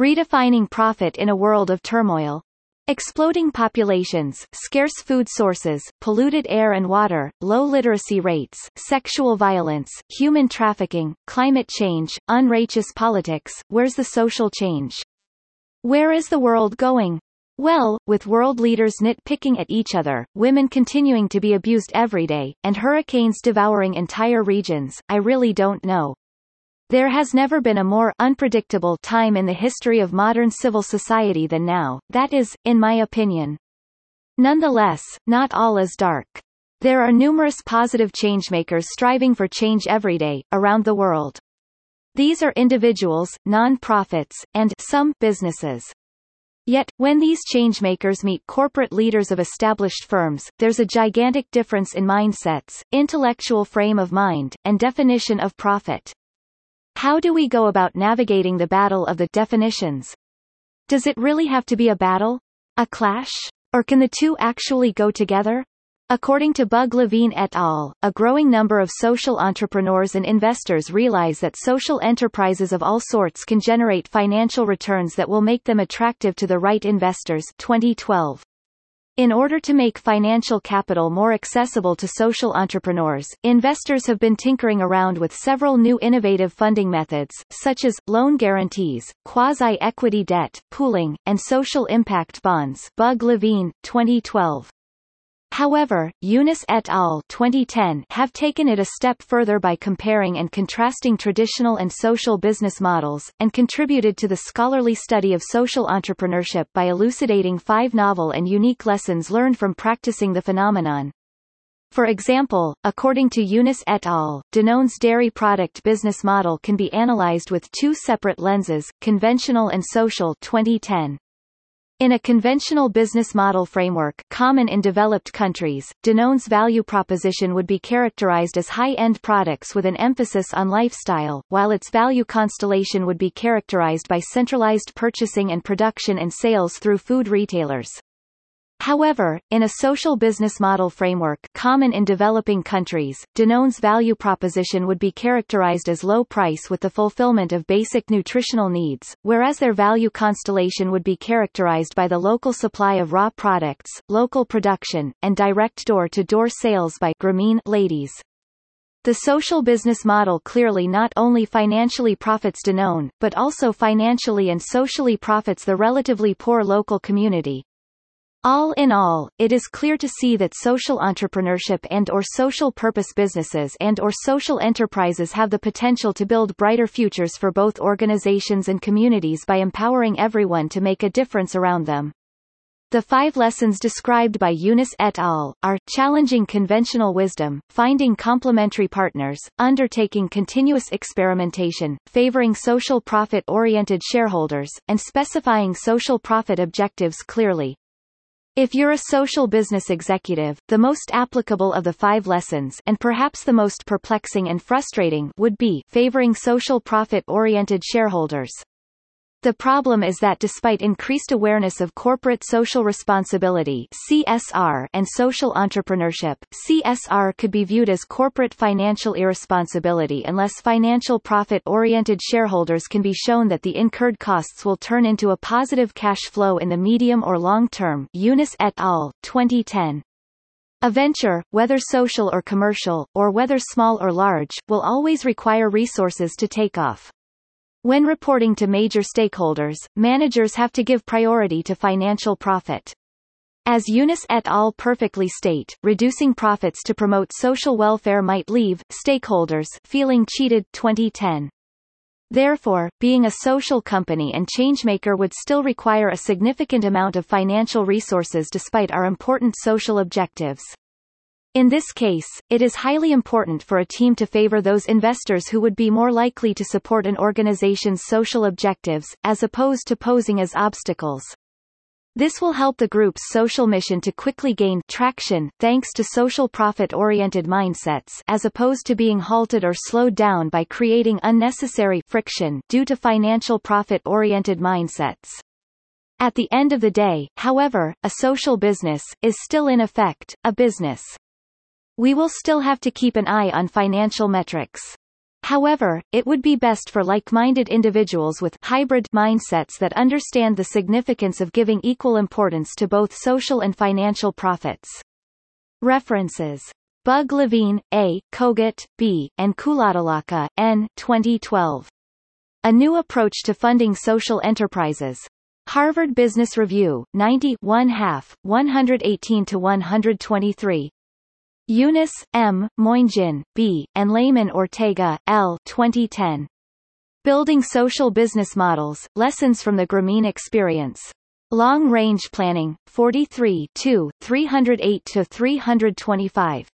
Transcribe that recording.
Redefining profit in a world of turmoil. Exploding populations, scarce food sources, polluted air and water, low literacy rates, sexual violence, human trafficking, climate change, unrighteous politics, where's the social change? Where is the world going? Well, with world leaders nitpicking at each other, women continuing to be abused every day, and hurricanes devouring entire regions, I really don't know. There has never been a more unpredictable time in the history of modern civil society than now, that is, in my opinion. Nonetheless, not all is dark. There are numerous positive changemakers striving for change every day, around the world. These are individuals, non-profits, and some businesses. Yet, when these changemakers meet corporate leaders of established firms, there's a gigantic difference in mindsets, intellectual frame of mind, and definition of profit. How do we go about navigating the battle of the definitions? Does it really have to be a battle? A clash? Or can the two actually go together? According to Bugg-Levine et al., a growing number of social entrepreneurs and investors realize that social enterprises of all sorts can generate financial returns that will make them attractive to the right investors 2012. In order to make financial capital more accessible to social entrepreneurs, investors have been tinkering around with several new innovative funding methods, such as, loan guarantees, quasi-equity debt, pooling, and social impact bonds Bugg-Levine, 2012. However, Yunus et al. 2010 have taken it a step further by comparing and contrasting traditional and social business models, and contributed to the scholarly study of social entrepreneurship by elucidating five novel and unique lessons learned from practicing the phenomenon. For example, according to Yunus et al., Danone's dairy product business model can be analyzed with two separate lenses, conventional and social 2010. In a conventional business model framework common in developed countries, Danone's value proposition would be characterized as high-end products with an emphasis on lifestyle, while its value constellation would be characterized by centralized purchasing and production and sales through food retailers. However, in a social business model framework common in developing countries, Danone's value proposition would be characterized as low price with the fulfillment of basic nutritional needs, whereas their value constellation would be characterized by the local supply of raw products, local production, and direct door-to-door -door sales by Grameen ladies. The social business model clearly not only financially profits Danone, but also financially and socially profits the relatively poor local community, all in all, it is clear to see that social entrepreneurship and or social purpose businesses and or social enterprises have the potential to build brighter futures for both organizations and communities by empowering everyone to make a difference around them. The five lessons described by Yunus et al. are, challenging conventional wisdom, finding complementary partners, undertaking continuous experimentation, favoring social profit-oriented shareholders, and specifying social profit objectives clearly. If you're a social business executive, the most applicable of the five lessons and perhaps the most perplexing and frustrating would be favoring social profit-oriented shareholders. The problem is that despite increased awareness of corporate social responsibility CSR and social entrepreneurship, CSR could be viewed as corporate financial irresponsibility unless financial profit-oriented shareholders can be shown that the incurred costs will turn into a positive cash flow in the medium or long term Yunus et al., 2010. A venture, whether social or commercial, or whether small or large, will always require resources to take off. When reporting to major stakeholders, managers have to give priority to financial profit. As Yunus et al. perfectly state, reducing profits to promote social welfare might leave stakeholders feeling cheated 2010. Therefore, being a social company and changemaker would still require a significant amount of financial resources despite our important social objectives. In this case, it is highly important for a team to favor those investors who would be more likely to support an organization's social objectives, as opposed to posing as obstacles. This will help the group's social mission to quickly gain traction, thanks to social profit-oriented mindsets as opposed to being halted or slowed down by creating unnecessary friction due to financial profit-oriented mindsets. At the end of the day, however, a social business is still in effect, a business. We will still have to keep an eye on financial metrics. However, it would be best for like-minded individuals with hybrid mindsets that understand the significance of giving equal importance to both social and financial profits. References. Bugg-Levine, A., Kogut, B., and Kulatilaka, N. 2012. A New Approach to Funding Social Enterprises. Harvard Business Review, 90 1 half, 118-123. Yunus, M., Moingeon, B., and Lehmann-Ortega, L. 2010. Building Social Business Models, Lessons from the Grameen Experience. Long Range Planning, 43 2, 308-325.